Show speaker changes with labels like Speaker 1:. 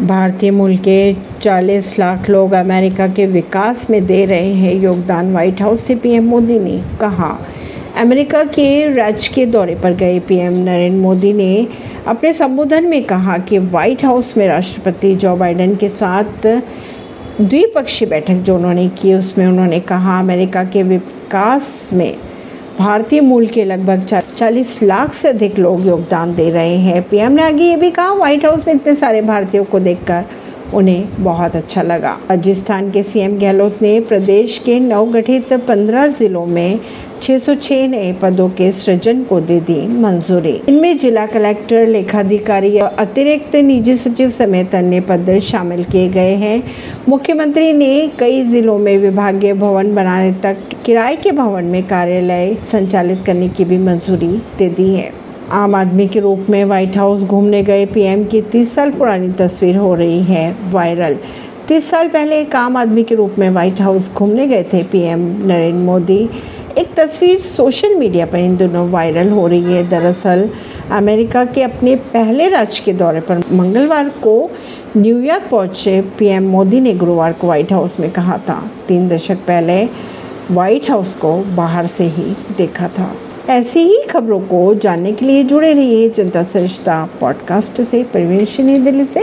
Speaker 1: भारतीय मूल के 40 लाख लोग अमेरिका के विकास में दे रहे हैं, योगदान व्हाइट हाउस से पीएम मोदी ने कहा। अमेरिका के राज्य के दौरे पर गए पीएम नरेंद्र मोदी ने अपने संबोधन में कहा कि व्हाइट हाउस में राष्ट्रपति जो बाइडेन के साथ द्विपक्षीय बैठक जो उन्होंने की, उसमें उन्होंने कहा, अमेरिका के विकास में भारतीय मूल के लगभग 40 लाख से अधिक लोग योगदान दे रहे हैं। पीएम ने आगे ये भी कहा व्हाइट हाउस में इतने सारे भारतीयों को देखकर उन्हें बहुत अच्छा लगा। राजस्थान के सीएम गहलोत ने प्रदेश के नवगठित 15 जिलों में 606 नए पदों के सृजन को दे दी मंजूरी। इनमें जिला कलेक्टर, लेखाधिकारी और अतिरिक्त निजी सचिव समेत अन्य पद शामिल किए गए हैं। मुख्यमंत्री ने कई जिलों में विभागीय भवन बनाने तक किराए के भवन में कार्यालय संचालित करने की भी मंजूरी दे दी है। आम आदमी के रूप में व्हाइट हाउस घूमने गए। पीएम की तीस साल पुरानी तस्वीर हो रही है वायरल तीस साल पहले एक आम आदमी के रूप में व्हाइट हाउस घूमने गए थे पीएम नरेंद्र मोदी। एक तस्वीर सोशल मीडिया पर इन दोनों वायरल हो रही है। दरअसल, अमेरिका के अपने पहले राज्य के दौरे पर मंगलवार को न्यूयॉर्क पहुँचे। पीएम मोदी ने गुरुवार को व्हाइट हाउस में कहा था। तीन दशक पहले व्हाइट हाउस को बाहर से ही देखा था। ऐसी ही खबरों को जानने के लिए जुड़े रहिए जनता सरिश्ता पॉडकास्ट से परिवेश दिल्ली से।